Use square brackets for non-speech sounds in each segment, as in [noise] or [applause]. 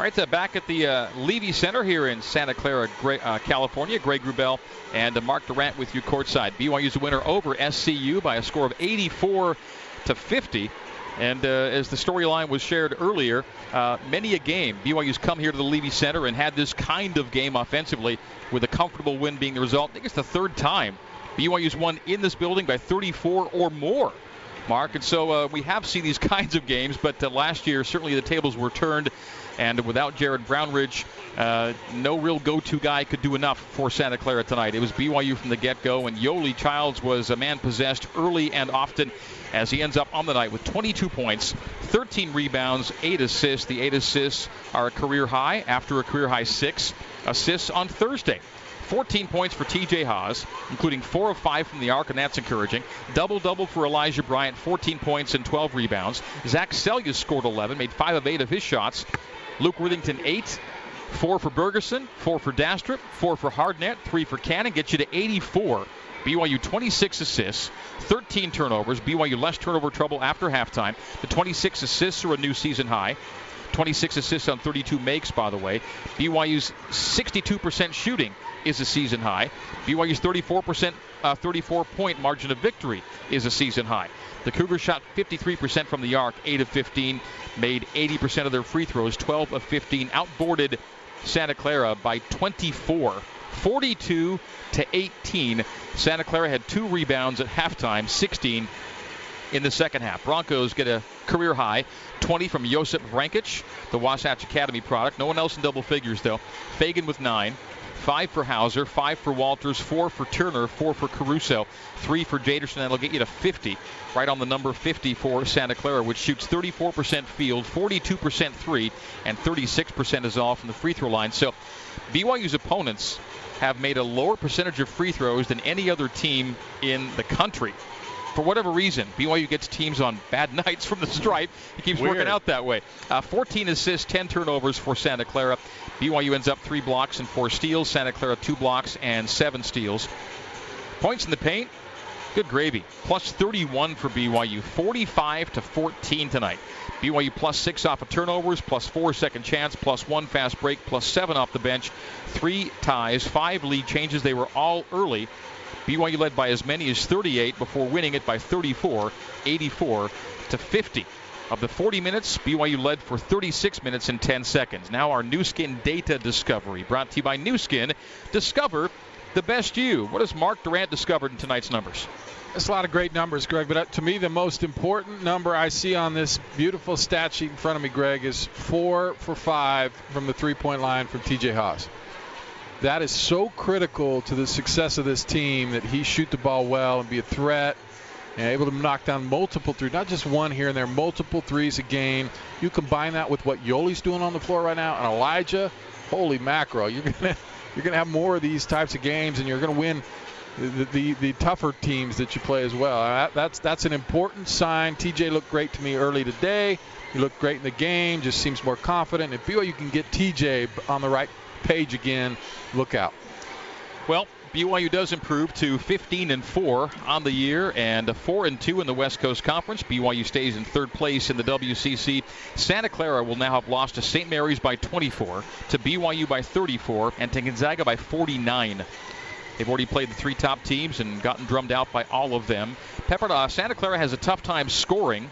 All right, uh, back at the uh, Leavey Center here in Santa Clara, uh, California. Greg Wrubell and uh, Mark Durant with you courtside. BYU's a winner over SCU by a score of 84 to 50. And uh, as the storyline was shared earlier, uh, many a game BYU's come here to the Leavey Center and had this kind of game offensively, with a comfortable win being the result. I think it's the third time BYU's won in this building by 34 or more. Mark, and so we have seen these [laughs] kinds of games, but last year certainly the tables were turned and without Jared Brownridge, uh, no real go-to guy could do enough for Santa Clara tonight. It was BYU from the get-go, and Yoeli Childs was a man possessed early and often as he ends up on the night with 22 points, 13 rebounds, 8 assists. The 8 assists are a career high after a career high 6 assists on Thursday. 14 points for TJ Haws, including 4 of 5 from the arc, and that's encouraging. Double double for Elijah Bryant, 14 points and 12 rebounds. Zac Seljaas scored 11, made 5 of 8 of his shots. Luke Worthington, eight. Four for Bergersen, four for Dastrup, four for Hardnett, three for Cannon, gets you to 84. BYU 26 assists, 13 turnovers. BYU less turnover trouble after halftime. The 26 assists are a new season high. 26 assists on 32 makes, by the way. BYU's 62% shooting is a season high. BYU's 34% uh, 34 point margin of victory is a season high. The Cougars shot 53% from the arc, 8 of 15, made 80% of their free throws, 12 of 15, outboarded Santa Clara by 24, 42 to 18. Santa Clara had two rebounds at halftime, 16 in the second half. Broncos get a career high 20 from Josip Vrankic, the Wasatch Academy product. No one else in double figures, though. Feagin with nine. Five for Hauser, five for Walters, four for Turner, four for Caruso, three for Jadersten. That'll get you to 50, right on the number 50 for Santa Clara, which shoots 34% field, 42% three, and 36% is off from the free throw line. So BYU's opponents have made a lower percentage of free throws than any other team in the country for whatever reason, BYU gets teams on bad [laughs] nights from the stripe. He keeps Weird. working out that way. Uh, 14 assists, 10 turnovers for Santa Clara. BYU ends up three blocks and four steals. Santa Clara two blocks and seven steals. Points in the paint. Good gravy. Plus 31 for BYU. 45 to 14 tonight. BYU plus six off of turnovers, plus four second chance, plus one fast break, plus seven off the bench, three ties, five lead changes. They were all early. BYU led by as many as 38 before winning it by 34, 84 to 50. Of the 40 minutes, BYU led for 36 minutes and 10 seconds. Now our Nu Skin data discovery, brought to you by Nu Skin. Discover the best you. What has Mark Durant discovered in tonight's numbers? It's a lot of great numbers, Greg. But uh, to me, the most important number I see on this beautiful stat sheet in front of me, Greg, is four for five from the three-point line from T.J. Haws that is so critical to the success of this team that he shoot the ball well and be a threat and able to knock down multiple threes, not just one here and there, multiple threes a game. You combine that with what Yoli's doing on the floor right now, and Elijah, holy mackerel, you're gonna [laughs] you're gonna have more of these types of games, and you're gonna win the, the, the tougher teams that you play as well. That, that's that's an important sign. TJ looked great to me early today. He looked great in the game. Just seems more confident. If BYU can get TJ on the right page again, look out. Well, BYU does improve to 15 and 4 on the year and 4 and 2 in the West Coast Conference. BYU stays in third place in the WCC. Santa Clara will now have lost to St. Mary's by 24, to BYU by 34, and to Gonzaga by 49. They've already played the three top teams and gotten drummed out by all of them. Pepper, uh, Santa Clara has a tough time scoring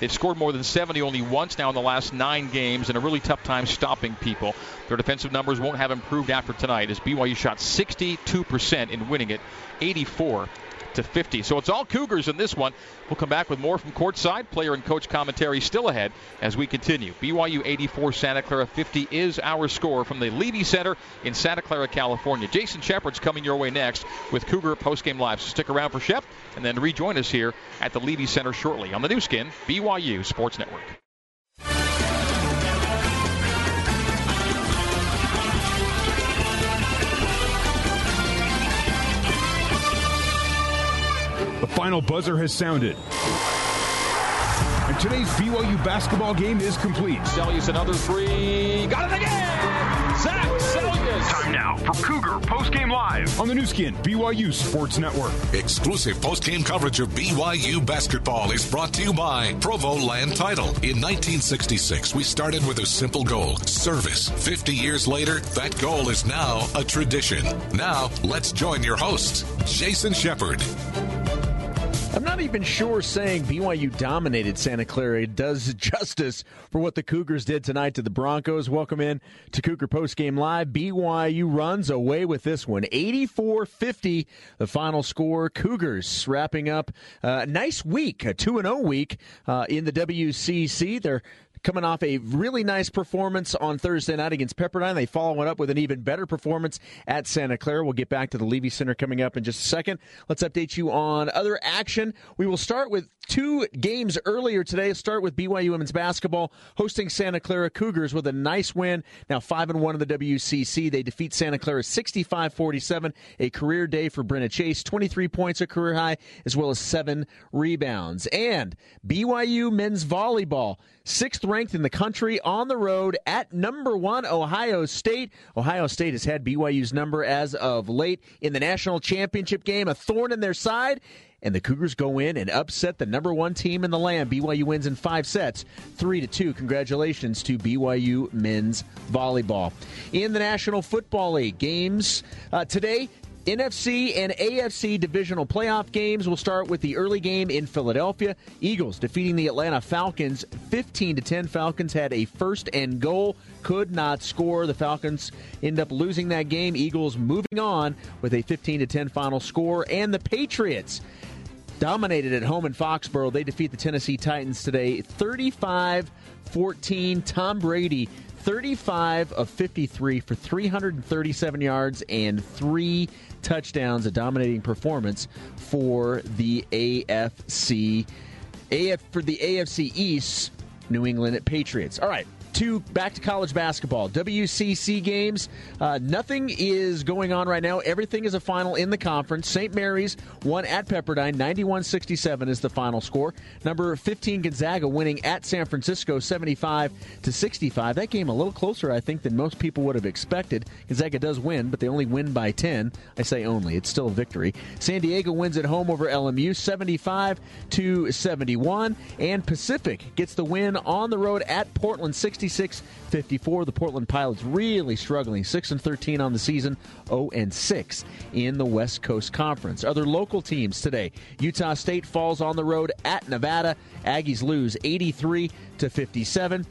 They've scored more than 70 only once now in the last nine games and a really tough time stopping people. Their defensive numbers won't have improved after tonight as BYU shot 62% in winning it, 84 to 50. So it's all Cougars in this one. We'll come back with more from courtside. Player and coach commentary still ahead as we continue. BYU 84, Santa Clara 50 is our score from the Leavey Center in Santa Clara, California. Jason Shepard's coming your way next with Cougar Postgame Live. So stick around for Shep and then rejoin us here at the Leavey Center shortly on the Nu Skin, BYU Sports Network. Final buzzer has sounded. And today's BYU basketball game is complete. Seljaas another three. Got it again! Zac Seljaas Time now for Cougar Postgame Live on the Nu Skin, BYU Sports Network. Exclusive postgame coverage of BYU basketball is brought to you by Provo Land Title. In 1966, we started with a simple goal service. 50 years later, that goal is now a tradition. Now, let's join your host, Jason Shepard. I'm not even sure saying BYU dominated Santa Clara does [laughs] justice for what the Cougars did tonight to the Broncos. Welcome in to Cougar Post Game Live. BYU runs away with this one. 84 50, the final score. Cougars wrapping up a nice week, a 2 0 week uh, in the WCC. They're coming off a really nice performance on Thursday night against Pepperdine. They follow it up with an even better performance at Santa Clara. We'll get back to the Leavey Center coming up in just a second. Let's update you on other action. We will start with two games earlier today. Start with BYU women's basketball hosting Santa Clara Cougars with a nice win. Now 5 and 1 in the WCC. They defeat Santa Clara 65-47. A career day for Brenna Chase, 23 points a career high as well as 7 rebounds. And BYU men's volleyball sixth ranked in the country on the road at number one Ohio State. Ohio State has had BYU's number as of late in the national championship game, a thorn in their side. And the Cougars go in and upset the number one team in the land. BYU wins in five sets, three to two. Congratulations to BYU men's volleyball. In the National Football League games uh, today, NFC and AFC divisional playoff games. We'll start with the early game in Philadelphia. Eagles defeating the Atlanta Falcons 15 to 10. Falcons had a first and goal, could not score. The Falcons end up losing that game. Eagles moving on with a 15 to 10 final score. And the Patriots dominated at home in Foxborough. They defeat the Tennessee Titans today 35 14. Tom Brady 35 of 53 for 337 yards and three touchdowns, a dominating performance for the AFC. AF for the AFC East, New England Patriots. All right, to back to college basketball. WCC games. Uh, nothing is going on right now. Everything is a final in the conference. St. Mary's won at Pepperdine. 91 67 is the final score. Number 15 Gonzaga winning at San Francisco 75 to 65. That game a little closer, I think, than most people would have expected. Gonzaga does win, but they only win by 10. I say only. It's still a victory. San Diego wins at home over LMU 75 to 71. And Pacific gets the win on the road at Portland 60 66 54. The Portland Pilots really struggling. 6 and 13 on the season, 0 and 6 in the West Coast Conference. Other local teams today Utah State falls on the road at Nevada. Aggies lose 83 to 57.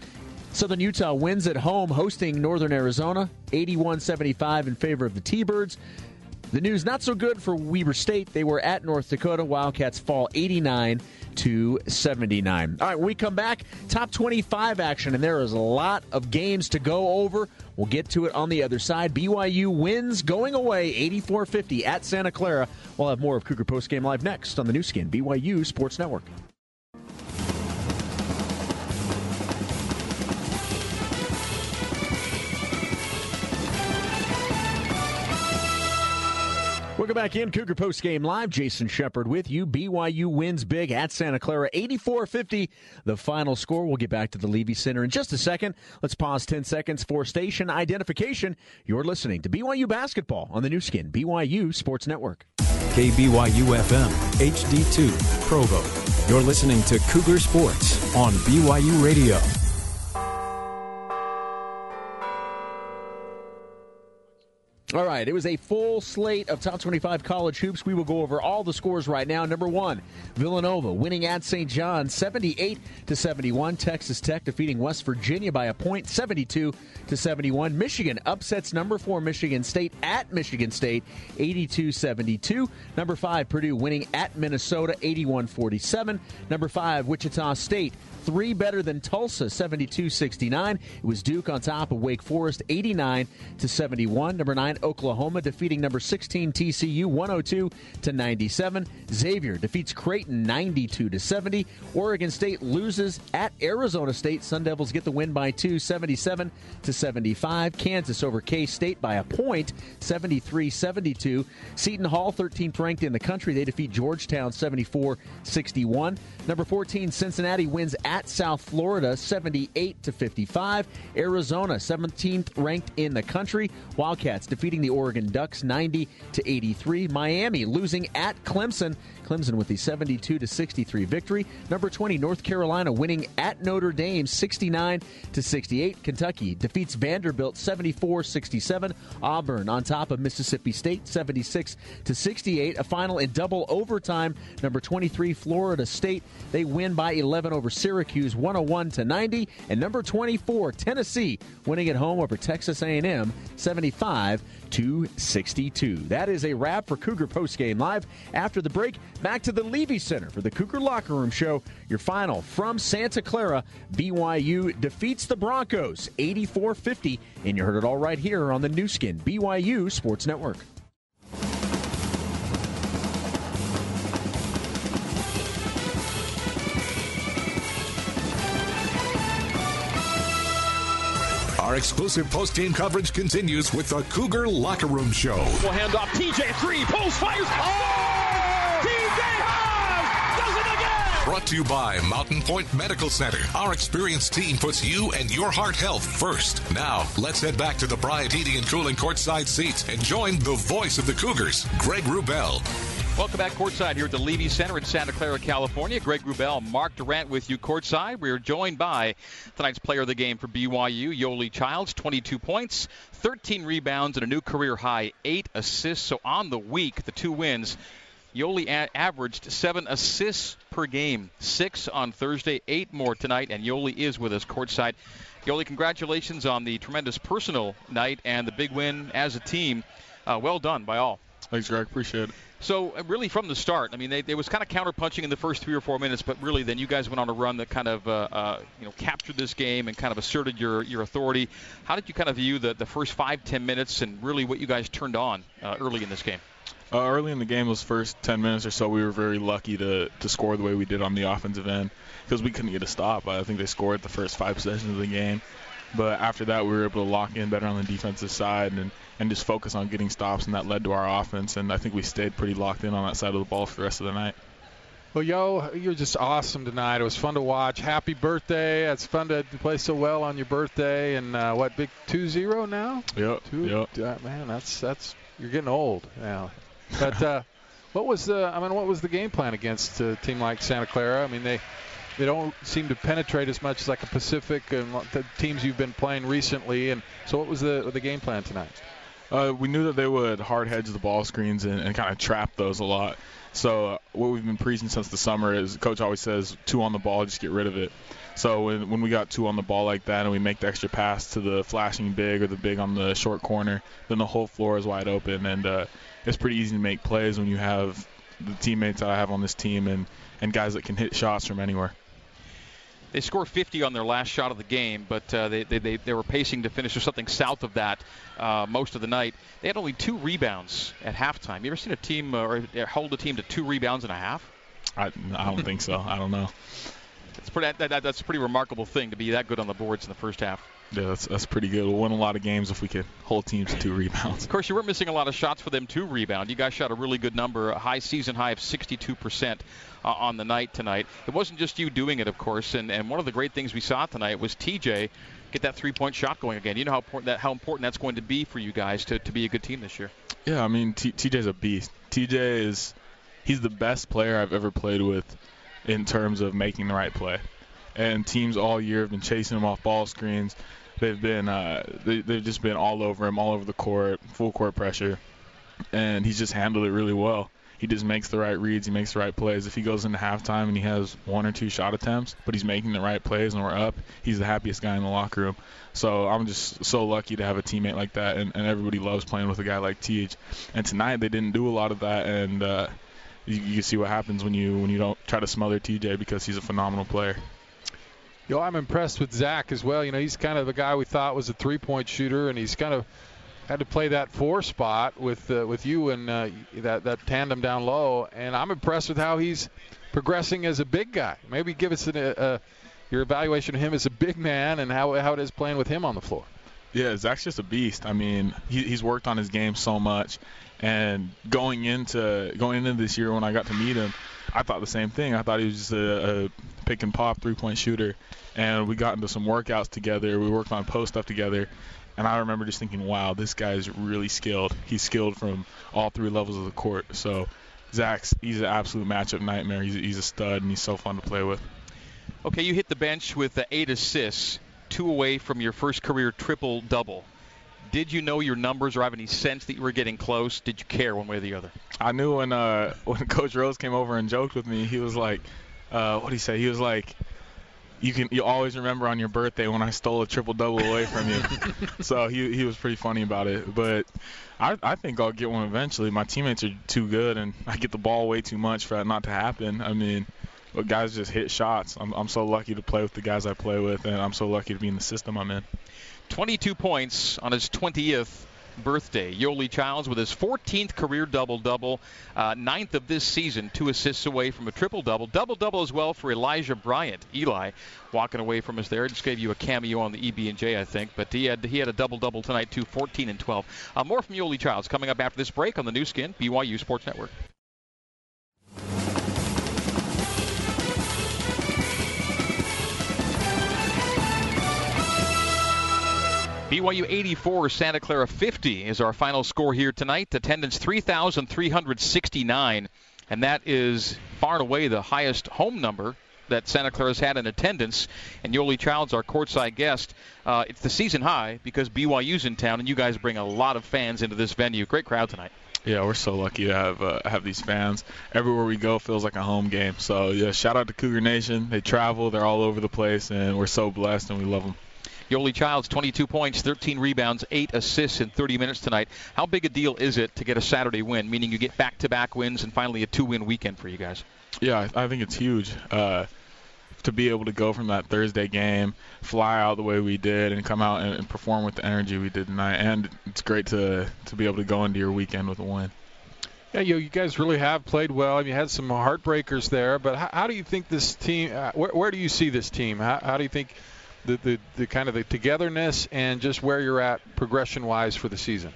Southern Utah wins at home hosting Northern Arizona 81 75 in favor of the T Birds. The news not so good for Weber State. They were at North Dakota. Wildcats fall 89 to 79. All right, when we come back, top 25 action, and there is a lot of games to go over. We'll get to it on the other side. BYU wins going away 84 50 at Santa Clara. We'll have more of Cougar Post Game Live next on the Nu Skin, BYU Sports Network. Welcome back in Cougar Post Game Live. Jason Shepard with you. BYU wins big at Santa Clara, 84-50. The final score. We'll get back to the Leavey Center in just a second. Let's pause 10 seconds for station identification. You're listening to BYU basketball on the Nu Skin, BYU Sports Network. KBYU FM, HD2, Provo. You're listening to Cougar Sports on BYU Radio. All right, it was a full slate of top 25 college hoops. We will go over all the scores right now. Number one, Villanova winning at St. John 78 to 71. Texas Tech defeating West Virginia by a point 72 to 71. Michigan upsets number four Michigan State at Michigan State 82 72. Number five, Purdue winning at Minnesota 81 47. Number five, Wichita State three better than Tulsa, 72 69. It was Duke on top of Wake Forest, 89 to 71. Number Oklahoma defeating number 16 TCU 102 to 97. Xavier defeats Creighton 92 to 70. Oregon State loses at Arizona State. Sun Devils get the win by two, 77 to 75. Kansas over K State by a point, 73 72. Seton Hall, 13th ranked in the country, they defeat Georgetown 74 61. Number 14 Cincinnati wins at South Florida 78 to 55. Arizona, 17th ranked in the country, Wildcats defeating the Oregon Ducks 90 to 83. Miami losing at Clemson. Clemson with the 72 to 63 victory. Number 20 North Carolina winning at Notre Dame 69 to 68. Kentucky defeats Vanderbilt 74-67. Auburn on top of Mississippi State 76 to 68. A final in double overtime. Number 23 Florida State they win by 11 over Syracuse 101 to 90. And number 24 Tennessee winning at home over Texas A&M 75 to 62. That is a wrap for Cougar Postgame Live. After the break, back to the Leavey Center for the Cougar Locker Room Show. Your final from Santa Clara, BYU defeats the Broncos 84 50. And you heard it all right here on the Nu Skin, BYU Sports Network. Our exclusive post-game coverage continues with the Cougar Locker Room Show. We'll hand off TJ three, post fires. Oh! TJ does it again. Brought to you by Mountain Point Medical Center. Our experienced team puts you and your heart health first. Now, let's head back to the Bryant Heating and Cooling courtside seats and join the voice of the Cougars, Greg Wrubell. Welcome back courtside here at the Leavey Center in Santa Clara, California. Greg Wrubell, Mark Durant with you courtside. We are joined by tonight's player of the game for BYU, Yoeli Childs, 22 points, 13 rebounds, and a new career high, eight assists. So on the week, the two wins, Yoeli a- averaged seven assists per game, six on Thursday, eight more tonight, and Yoeli is with us courtside. Yoeli, congratulations on the tremendous personal night and the big win as a team. Uh, well done by all. Thanks, Greg. Appreciate it. So uh, really from the start, I mean, they, they was kind of counterpunching in the first three or four minutes, but really then you guys went on a run that kind of uh, uh, you know captured this game and kind of asserted your your authority. How did you kind of view the the first five ten minutes and really what you guys turned on uh, early in this game? Uh, early in the game, those first 10 minutes or so, we were very lucky to, to score the way we did on the offensive end because we couldn't get a stop. I think they scored the first five possessions of the game. But after that, we were able to lock in better on the defensive side and, and just focus on getting stops, and that led to our offense. And I think we stayed pretty locked in on that side of the ball for the rest of the night. Well, yo, you're just awesome tonight. It was fun to watch. Happy birthday! It's fun to play so well on your birthday. And uh, what, big two zero now? Yep. Two, yep. uh, man, that's that's you're getting old now. But uh, [laughs] what was the? I mean, what was the game plan against a team like Santa Clara? I mean, they they don't seem to penetrate as much as like a Pacific and the teams you've been playing recently. And so, what was the the game plan tonight? Uh, we knew that they would hard hedge the ball screens and, and kind of trap those a lot. So uh, what we've been preaching since the summer is coach always says two on the ball, just get rid of it. So when, when we got two on the ball like that and we make the extra pass to the flashing big or the big on the short corner, then the whole floor is wide open and uh, it's pretty easy to make plays when you have the teammates that I have on this team and, and guys that can hit shots from anywhere. They scored 50 on their last shot of the game, but uh, they, they, they, they were pacing to finish or something south of that uh, most of the night. They had only two rebounds at halftime. You ever seen a team uh, or hold a team to two rebounds and a half? I, I don't think so. I don't know. [laughs] It's pretty, that, that, that's a pretty remarkable thing to be that good on the boards in the first half. Yeah, that's, that's pretty good. We'll win a lot of games if we could hold teams to two [laughs] rebounds. Of course, you weren't missing a lot of shots for them to rebound. You guys shot a really good number, a high season high of 62% uh, on the night tonight. It wasn't just you doing it, of course, and, and one of the great things we saw tonight was TJ get that three-point shot going again. You know how important that how important that's going to be for you guys to, to be a good team this year. Yeah, I mean T- TJ's a beast. TJ is he's the best player I've ever played with in terms of making the right play. And teams all year have been chasing him off ball screens. They've been uh, they, they've just been all over him, all over the court, full court pressure, and he's just handled it really well. He just makes the right reads, he makes the right plays. If he goes into halftime and he has one or two shot attempts, but he's making the right plays and we're up, he's the happiest guy in the locker room. So I'm just so lucky to have a teammate like that, and, and everybody loves playing with a guy like TJ. And tonight they didn't do a lot of that, and uh, you, you can see what happens when you when you don't try to smother TJ because he's a phenomenal player. Yo, I'm impressed with Zach as well. You know, he's kind of the guy we thought was a three-point shooter, and he's kind of had to play that four spot with uh, with you and uh, that that tandem down low, and I'm impressed with how he's progressing as a big guy. Maybe give us an, uh, uh your evaluation of him as a big man and how how it is playing with him on the floor. Yeah, Zach's just a beast. I mean, he, he's worked on his game so much, and going into going into this year when I got to meet him, I thought the same thing. I thought he was just a, a pick and pop three point shooter, and we got into some workouts together. We worked on post stuff together, and I remember just thinking, wow, this guy's really skilled. He's skilled from all three levels of the court. So Zach's he's an absolute matchup nightmare. He's, he's a stud, and he's so fun to play with. Okay, you hit the bench with uh, eight assists, two away from your first career triple double. Did you know your numbers or have any sense that you were getting close? Did you care one way or the other? I knew when uh, [laughs] when Coach Rose came over and joked with me. He was like, uh, "What did he say?" He was like, "You can you always remember on your birthday when I stole a triple double away from you." [laughs] so he he was pretty funny about it. But I I think I'll get one eventually. My teammates are too good, and I get the ball way too much for that not to happen. I mean. But guys just hit shots. I'm, I'm so lucky to play with the guys I play with, and I'm so lucky to be in the system I'm in. 22 points on his 20th birthday. Yoeli Childs with his 14th career double double, uh, ninth of this season, two assists away from a triple double. Double double as well for Elijah Bryant. Eli walking away from us there. Just gave you a cameo on the EB and J, I think, but he had he had a double double tonight too, 14 and 12. Uh, more from Yoeli Childs coming up after this break on the Nu Skin BYU Sports Network. BYU 84, Santa Clara 50 is our final score here tonight. Attendance 3,369, and that is far and away the highest home number that Santa Clara's had in attendance. And Yoeli Childs, our courtside guest, uh, it's the season high because BYU's in town, and you guys bring a lot of fans into this venue. Great crowd tonight. Yeah, we're so lucky to have uh, have these fans. Everywhere we go feels like a home game. So yeah, shout out to Cougar Nation. They travel, they're all over the place, and we're so blessed, and we love them. Yoeli Childs, 22 points, 13 rebounds, 8 assists in 30 minutes tonight. How big a deal is it to get a Saturday win, meaning you get back to back wins and finally a two win weekend for you guys? Yeah, I think it's huge. Uh, to be able to go from that Thursday game, fly out the way we did, and come out and, and perform with the energy we did tonight, and it's great to to be able to go into your weekend with a win. Yeah, you, you guys really have played well. I mean, you had some heartbreakers there, but how, how do you think this team? Uh, where, where do you see this team? How, how do you think the, the, the kind of the togetherness and just where you're at progression wise for the season?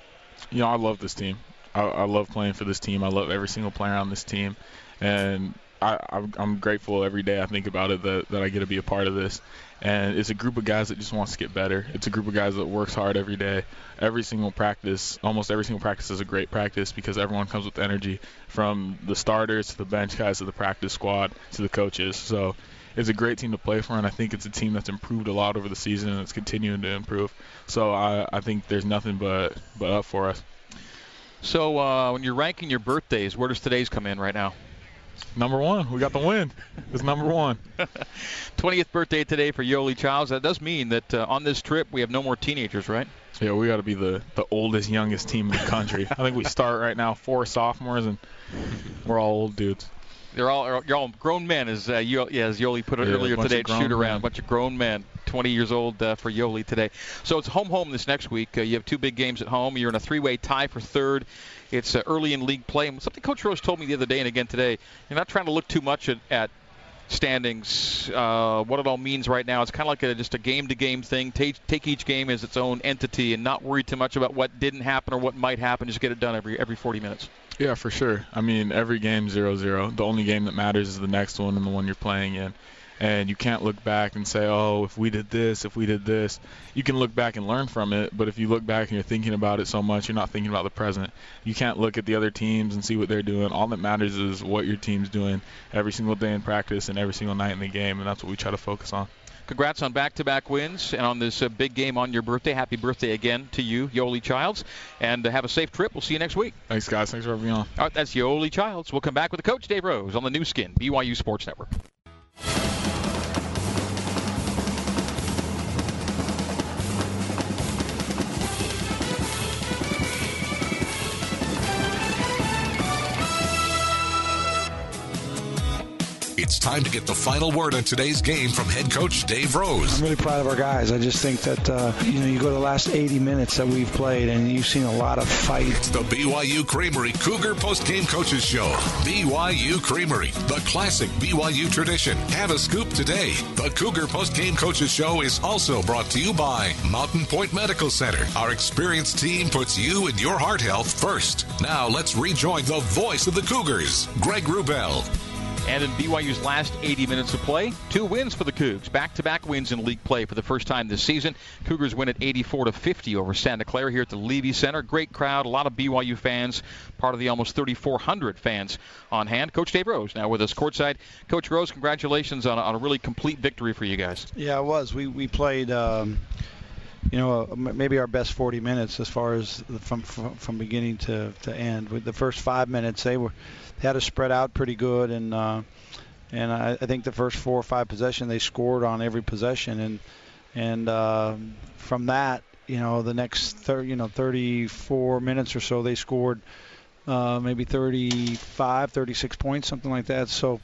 You know, I love this team. I, I love playing for this team. I love every single player on this team, and I, I'm grateful every day I think about it that, that I get to be a part of this. And it's a group of guys that just wants to get better. It's a group of guys that works hard every day. Every single practice, almost every single practice is a great practice because everyone comes with energy from the starters to the bench guys to the practice squad to the coaches. So is a great team to play for, and I think it's a team that's improved a lot over the season and it's continuing to improve. So I, I think there's nothing but but up for us. So uh, when you're ranking your birthdays, where does today's come in right now? Number one, we got the win. It's number one. [laughs] 20th birthday today for Yoeli Childs. That does mean that uh, on this trip we have no more teenagers, right? Yeah, we got to be the the oldest, youngest team in the country. I think we start right now four sophomores, and we're all old dudes. They're all you're all grown men, as uh, Yo, yeah, as Yoeli put it yeah, earlier today at shoot around. A bunch of grown men, 20 years old uh, for Yoeli today. So it's home home this next week. Uh, you have two big games at home. You're in a three-way tie for third. It's uh, early in league play. something Coach Rose told me the other day and again today. You're not trying to look too much at, at standings, uh, what it all means right now. It's kind of like a, just a game-to-game thing. Take, take each game as its own entity and not worry too much about what didn't happen or what might happen. Just get it done every every 40 minutes. Yeah, for sure. I mean, every game 0-0. The only game that matters is the next one and the one you're playing in. And you can't look back and say, "Oh, if we did this, if we did this." You can look back and learn from it, but if you look back and you're thinking about it so much, you're not thinking about the present. You can't look at the other teams and see what they're doing. All that matters is what your team's doing every single day in practice and every single night in the game, and that's what we try to focus on. Congrats on back-to-back wins and on this uh, big game on your birthday. Happy birthday again to you, Yoeli Childs, and uh, have a safe trip. We'll see you next week. Thanks, guys. Thanks for having me on. All right, that's Yoeli Childs. We'll come back with the coach, Dave Rose, on the Nu Skin, BYU Sports Network. It's time to get the final word on today's game from head coach Dave Rose. I'm really proud of our guys. I just think that, uh, you know, you go to the last 80 minutes that we've played and you've seen a lot of fight. It's the BYU Creamery Cougar Post Game Coaches Show. BYU Creamery, the classic BYU tradition. Have a scoop today. The Cougar Post Game Coaches Show is also brought to you by Mountain Point Medical Center. Our experienced team puts you and your heart health first. Now let's rejoin the voice of the Cougars, Greg Wrubell. And in BYU's last 80 minutes of play, two wins for the Cougs. Back-to-back wins in league play for the first time this season. Cougars win at 84 to 50 over Santa Clara here at the Leavey Center. Great crowd, a lot of BYU fans, part of the almost 3,400 fans on hand. Coach Dave Rose now with us courtside. Coach Rose, congratulations on a, on a really complete victory for you guys. Yeah, it was. We we played. Um, you know, uh, maybe our best 40 minutes as far as from from, from beginning to, to end. With the first five minutes, they were they had us spread out pretty good, and uh, and I, I think the first four or five possession they scored on every possession, and and uh, from that, you know, the next thir- you know 34 minutes or so they scored uh, maybe 35, 36 points, something like that. So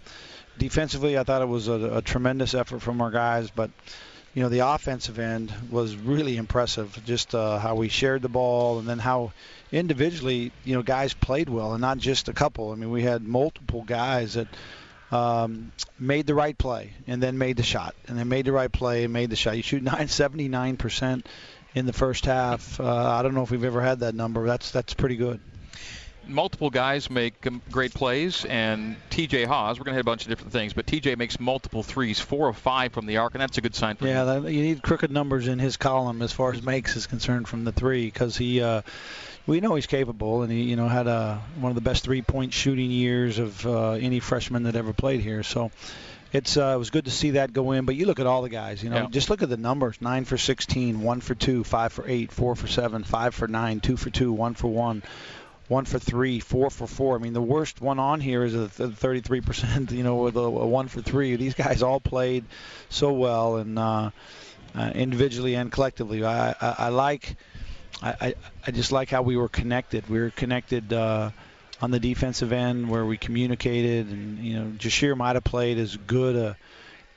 defensively, I thought it was a, a tremendous effort from our guys, but you know the offensive end was really impressive. Just uh, how we shared the ball, and then how individually, you know, guys played well, and not just a couple. I mean, we had multiple guys that um, made the right play and then made the shot, and then made the right play and made the shot. You shoot 979 percent in the first half. Uh, I don't know if we've ever had that number. That's that's pretty good multiple guys make great plays, and TJ Haws, we're going to hit a bunch of different things, but TJ makes multiple threes, four or five from the arc, and that's a good sign for yeah, him. Yeah, you need crooked numbers in his column as far as makes is concerned from the three because he. Uh, we know he's capable, and he, you know, had a, one of the best three-point shooting years of uh, any freshman that ever played here. So, it's uh, it was good to see that go in. But you look at all the guys, you know, Yeah. just look at the numbers: nine for 16, one for two, five for eight, four for seven, five for nine, two for two, one for one, one for three, four for four. I mean, the worst one on here is a 33%. [laughs] You know, with a, one for three. These guys all played so well, and uh, uh, individually and collectively. I, I, I like. I, I, just like how we were connected. We were connected uh, on the defensive end where we communicated, and you know, Jahshire might have played as good a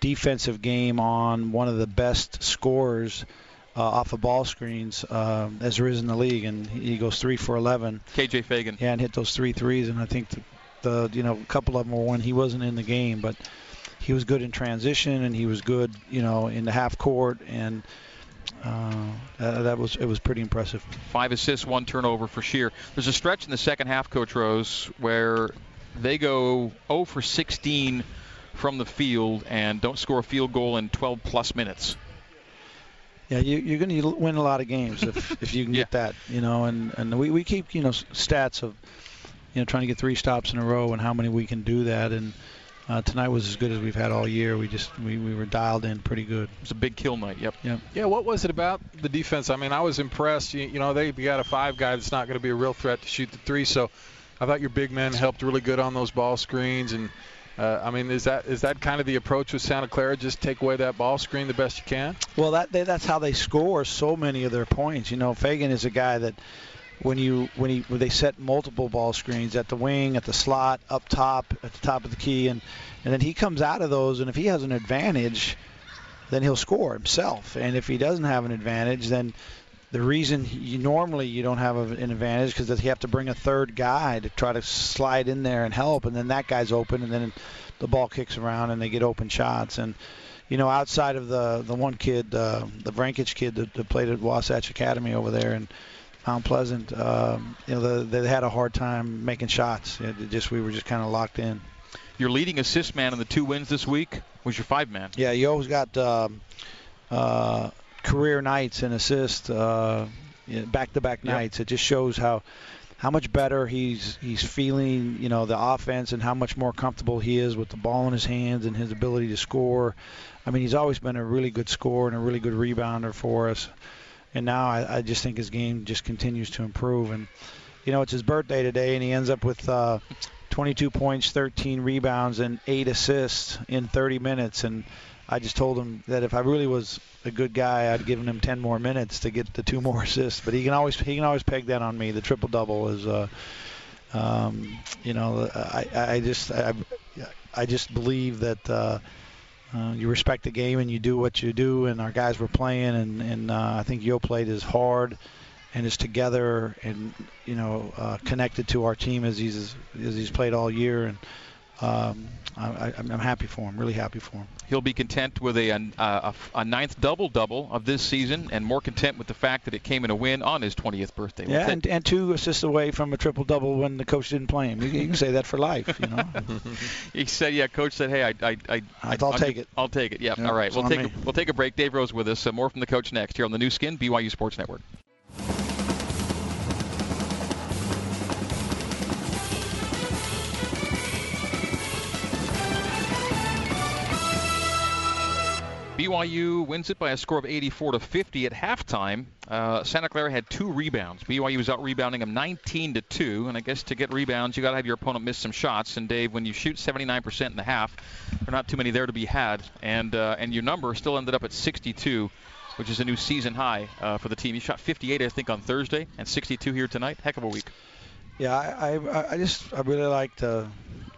defensive game on one of the best scorers uh, off of ball screens uh, as there is in the league, and he goes three for 11. KJ Feagin. Yeah, and hit those three threes, and I think the, the you know a couple of them were when he wasn't in the game, but he was good in transition, and he was good, you know, in the half court, and uh, that, that was it was pretty impressive. Five assists, one turnover for Shear. There's a stretch in the second half, Coach Rose, where they go 0 for 16 from the field and don't score a field goal in 12 plus minutes. Yeah, you, you're going to win a lot of games if, [laughs] if you can get that, you know. And, and we, we keep you know stats of you know trying to get three stops in a row and how many we can do that. And uh, tonight was as good as we've had all year. We just we, we were dialed in pretty good. It was a big kill night. Yep. Yep. Yeah, what was it about the defense? I mean, I was impressed. You, you know, they got a five guy that's not going to be a real threat to shoot the three. So I thought your big men helped really good on those ball screens. And uh, I mean, is that is that kind of the approach with Santa Clara? Just take away that ball screen the best you can. Well, that they, that's how they score so many of their points. You know, Feagin is a guy that when you when he when they set multiple ball screens at the wing, at the slot, up top, at the top of the key, and and then he comes out of those, and if he has an advantage, then he'll score himself. And if he doesn't have an advantage, then the reason you normally you don't have an advantage because you have to bring a third guy to try to slide in there and help, and then that guy's open, and then the ball kicks around and they get open shots. And you know, outside of the the one kid, uh, the Vrankic kid that, that played at Wasatch Academy over there and Mount Pleasant, um, you know, the, they had a hard time making shots. It just we were just kind of locked in. Your leading assist man in the two wins this week was your five man. Yeah, you always got um, uh, career nights and assists, uh, back to back nights. It just shows how how much better he's he's feeling, you know, the offense and how much more comfortable he is with the ball in his hands and his ability to score. I mean, he's always been a really good scorer and a really good rebounder for us. And now I, I just think his game just continues to improve. And you know, it's his birthday today, and he ends up with uh, 22 points, 13 rebounds, and eight assists in 30 minutes. And I just told him that if I really was a good guy, I'd given him 10 more minutes to get the two more [laughs] assists. But he can always he can always peg that on me. The triple double is, uh, um, you know, I I just I, I just believe that uh, uh, you respect the game and you do what you do. And our guys were playing, and, and uh, I think Yo played as hard and is together and you know uh, connected to our team as he's as he's played all year. And um, I, am happy for him, really happy for him. He'll be content with a, a, a ninth double double of this season, and more content with the fact that it came in a win on his 20th birthday. Yeah, and, and, two assists away from a triple double when the coach didn't play him. You, you can say that for life, you know. [laughs] he said, "Yeah, coach said, hey, I, I, I, I will take it. I'll take it. Yeah, yeah all right. We'll take a, we'll take a break. Dave Rose with us. Uh, more from the coach next here on the Nu Skin BYU Sports Network. BYU wins it by a score of 84 to 50 at halftime. Uh, Santa Clara had two rebounds. BYU was out rebounding them 19 to two, and I guess to get rebounds, you got to have your opponent miss some shots. And Dave, when you shoot 79% in the half, there are not too many there to be had, and uh, and your number still ended up at 62 which is a new season high uh, for the team. You shot 58, I think, on Thursday, and 62 here tonight. Heck of a week. Yeah, I, I, I just I really liked uh,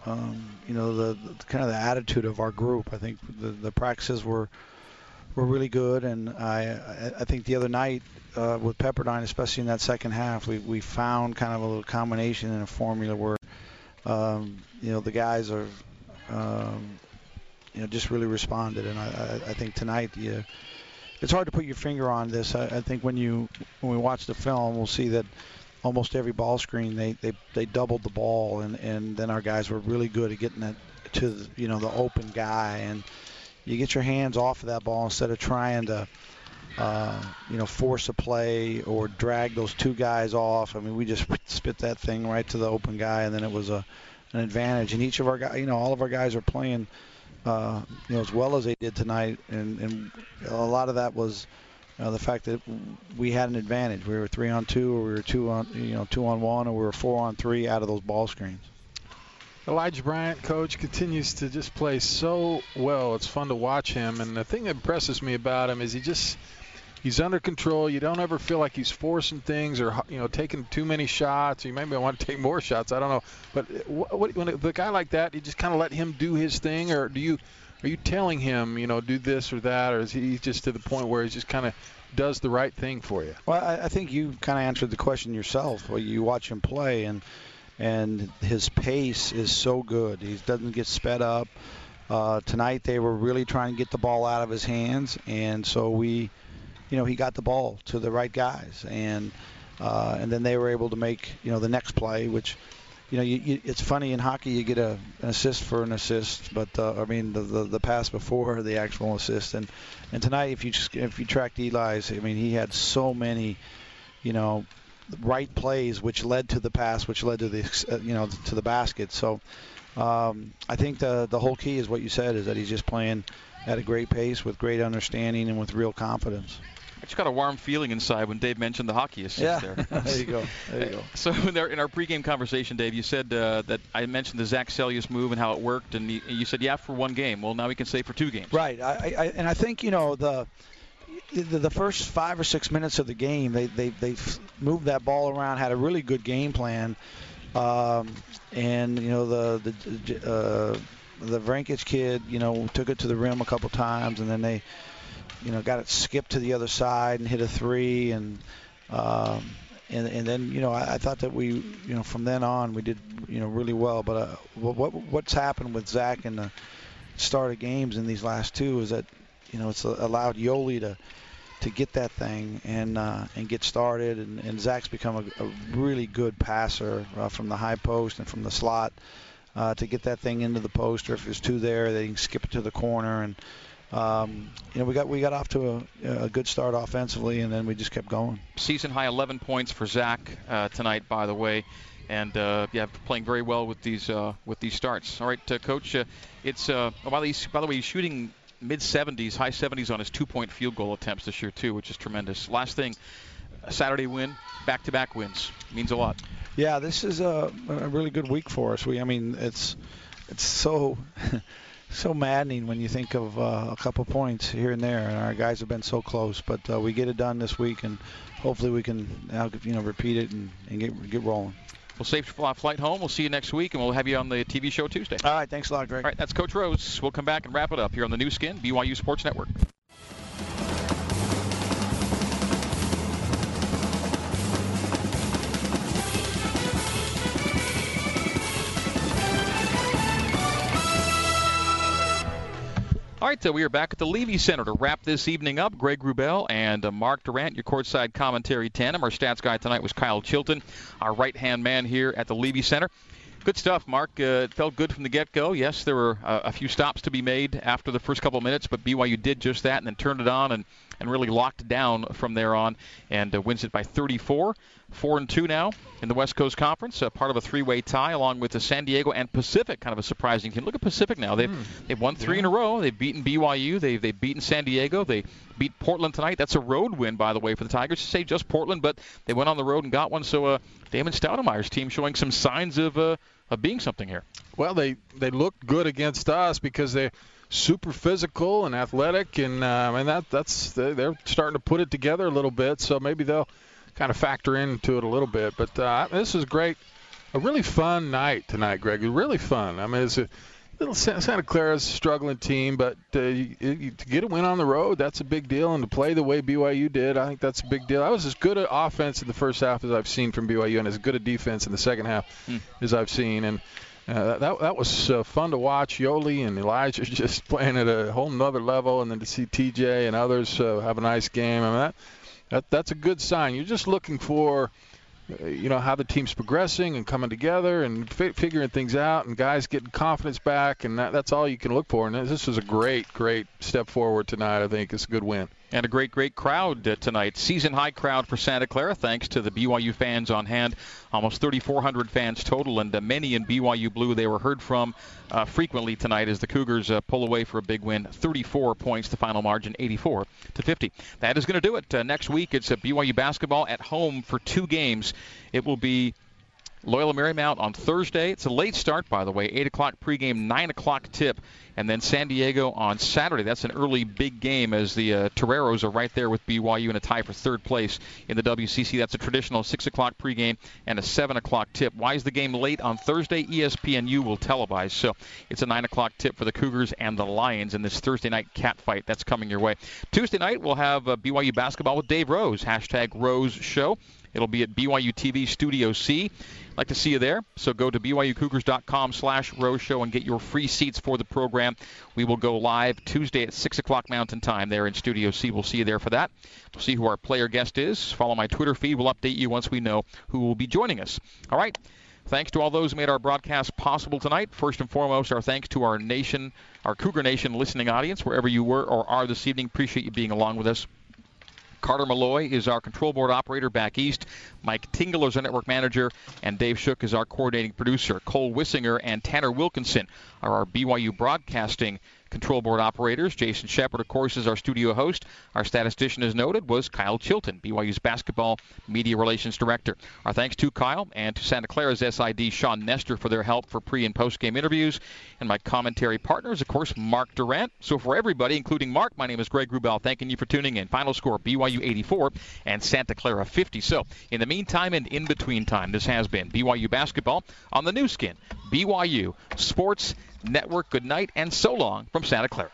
um, you know the, the, kind of the attitude of our group. I think the the practices were were really good, and I I think the other night uh, with Pepperdine, especially in that second half, we we found kind of a little combination and a formula where um, you know the guys are um, you know just really responded, and I I, I think tonight you. It's hard to put your finger on this. I, I think when you when we watch the film, we'll see that almost every ball screen they they, they doubled the ball, and and then our guys were really good at getting it to the, you know the open guy and you get your hands off of that ball instead of trying to, uh, you know, force a play or drag those two guys off. I mean, we just [laughs] spit that thing right to the open guy, and then it was a an advantage. And each of our guys, you know, all of our guys are playing, uh, you know, as well as they did tonight, and, and a lot of that was. Uh, the fact that we had an advantage. We were three on two, or we were two on, you know, two on one, or we were four on three out of those ball screens. Elijah Bryant, coach, continues to just play so well. It's fun to watch him. And the thing that impresses me about him is he just he's under control. You don't ever feel like he's forcing things or you know taking too many shots. You maybe want to take more shots. I don't know. But what, what, when the guy like that, you just kind of let him do his thing, or do you are you telling him you know do this or that, or is he just to the point where he's just kind of does the right thing for you? Well, I, I think you kind of answered the question yourself. Well, you watch him play and and his pace is so good. He doesn't get sped up. Uh, tonight they were really trying to get the ball out of his hands, and so we, you know, he got the ball to the right guys, and uh, and then they were able to make you know the next play, which. You know, you, you, it's funny in hockey you get a, an assist for an assist, but uh, I mean the, the the pass before the actual assist, and and tonight if you just if you tracked Eli's, I mean he had so many, you know, right plays, which led to the pass, which led to the uh, you know to the basket. So um, I think the the whole key is what you said is that he's just playing at a great pace with great understanding and with real confidence. I just got a warm feeling inside when Dave mentioned the hockey assist yeah. there. [laughs] there you go. There you go. [laughs] So in our, in our pregame conversation, Dave, you said uh, that I mentioned the Zac Seljaas move and how it worked, and you, you, said yeah for one game. Well, now we can say for two games. Right. I, I, and I think you know the the, the first five or six minutes of the game, they they they moved that ball around, had a really good game plan, um, and you know the the uh, the Vrankic kid, you know, took it to the rim a couple times, and then they, you know, got it skipped to the other side and hit a three, and um, and and then you know I, I thought that we you know from then on we did you know really well, but uh, what what's happened with Zach in the start of games in these last two is that you know it's allowed Yoeli to to get that thing and uh, and get started. And, and Zach's become a, a really good passer uh, from the high post and from the slot uh, to get that thing into the post. Or if there's two there, they can skip it to the corner. And um, you know we got we got off to a, a, good start offensively, and then we just kept going. Season high 11 points for Zach uh, tonight, by the way. And uh, yeah, playing very well with these uh, with these starts. All right, Coach, it's uh, oh, by, the, by the way, he's shooting mid 70s, high 70s on his two point field goal attempts this year, too, which is tremendous. Last thing, Saturday win, back to back wins. Means a lot. Yeah, this is a, a really good week for us. We, I mean, it's it's so [laughs] so maddening when you think of uh, a couple points here and there, and our guys have been so close. But uh, we get it done this week, and hopefully we can you know repeat it and, and get get rolling. We'll safe flight home. We'll see you next week, and we'll have you on the TV show Tuesday. All right. Thanks a lot, Greg. All right. That's Coach Rose. We'll come back and wrap it up here on the Nu Skin, BYU Sports Network. All right, so we are back at the Leavey Center to wrap this evening up. Greg Wrubell and uh, Mark Durant, your courtside commentary tandem. Our stats guy tonight was Kyle Chilton, our right-hand man here at the Leavey Center. Good stuff, Mark. Uh, it felt good from the get-go. Yes, there were uh, a few stops to be made after the first couple of minutes, but BYU did just that and then turned it on and, and really locked down from there on and uh, wins it by 34. Four and two now in the West Coast Conference, uh, part of a three-way tie along with the San Diego and Pacific. Kind of a surprising team. Look at Pacific now. They've mm. they've won three yeah. in a row. They've beaten BYU. They've they've beaten San Diego. They beat Portland tonight. That's a road win, by the way, for the Tigers. To say just Portland, but they went on the road and got one. So uh, Damon Stoudemire's team showing some signs of uh, of being something here. Well, they they looked good against us because they super physical and athletic, and um, and that that's they're starting to put it together a little bit. So maybe they'll kind of factor into it a little bit. But uh, this is great, a really fun night tonight, Greg. Really fun. I mean, it's a little Santa Clara's struggling team, but uh, you, you, to get a win on the road, that's a big deal. And to play the way BYU did, I think that's a big deal. I was as good an offense in the first half as I've seen from BYU, and as good a defense in the second half mm. as I've seen. And uh, that that was uh, fun to watch. Yoeli and Elijah [laughs] just playing at a whole nother level, and then to see TJ and others uh, have a nice game. I mean, that that that's a good sign. You're just looking for uh, you know how the team's progressing and coming together and fi- figuring things out and guys getting confidence back and that, that's all you can look for and this is a great great step forward tonight i think it's a good win and a great, great crowd uh, tonight. Season high crowd for Santa Clara, thanks to the BYU fans on hand. Almost 3,400 fans total, and uh, many in BYU blue. They were heard from uh, frequently tonight as the Cougars uh, pull away for a big win. 34 points, the final margin, 84 to 50. That is going to do it. Uh, next week, it's BYU basketball at home for two games. It will be Loyola Marymount on Thursday. It's a late start, by the way, 8 o'clock pregame, 9 o'clock tip. And then San Diego on Saturday. That's an early big game as the uh, Toreros are right there with BYU in a tie for third place in the WCC. That's a traditional 6 o'clock pregame and a 7 o'clock tip. Why is the game late on Thursday? ESPNU will televise. So it's a 9 o'clock tip for the Cougars and the Lions in this Thursday night cat fight. That's coming your way. Tuesday night, we'll have uh, BYU basketball with Dave Rose. Hashtag Rose Show. It'll be at BYU TV Studio C like to see you there. So go to BYUCougars.com slash Rose Show and get your free seats for the program. We will go live Tuesday at 6 o'clock Mountain Time there in Studio C. We'll see you there for that. We'll see who our player guest is. Follow my Twitter feed. We'll update you once we know who will be joining us. All right. Thanks to all those who made our broadcast possible tonight. First and foremost, our thanks to our nation, our Cougar Nation listening audience, wherever you were or are this evening. Appreciate you being along with us. Carter Malloy is our control board operator back east. Mike Tingle is our network manager, and Dave Shook is our coordinating producer. Cole Wissinger and Tanner Wilkinson are our BYU broadcasting control board operators. Jason Shepard, of course, is our studio host. Our statistician, as noted, was Kyle Chilton, BYU's basketball media relations director. Our thanks to Kyle and to Santa Clara's SID, Sean Nestor, for their help for pre and post game interviews. And my commentary partners, of course, Mark Durrant. So for everybody, including Mark, my name is Greg Wrubell. Thanking you for tuning in. Final score BYU 84 and Santa Clara 50. So in the meantime and in between time, this has been BYU basketball on the Nu Skin, BYU Sports Network. Good night and so long from Santa Clara.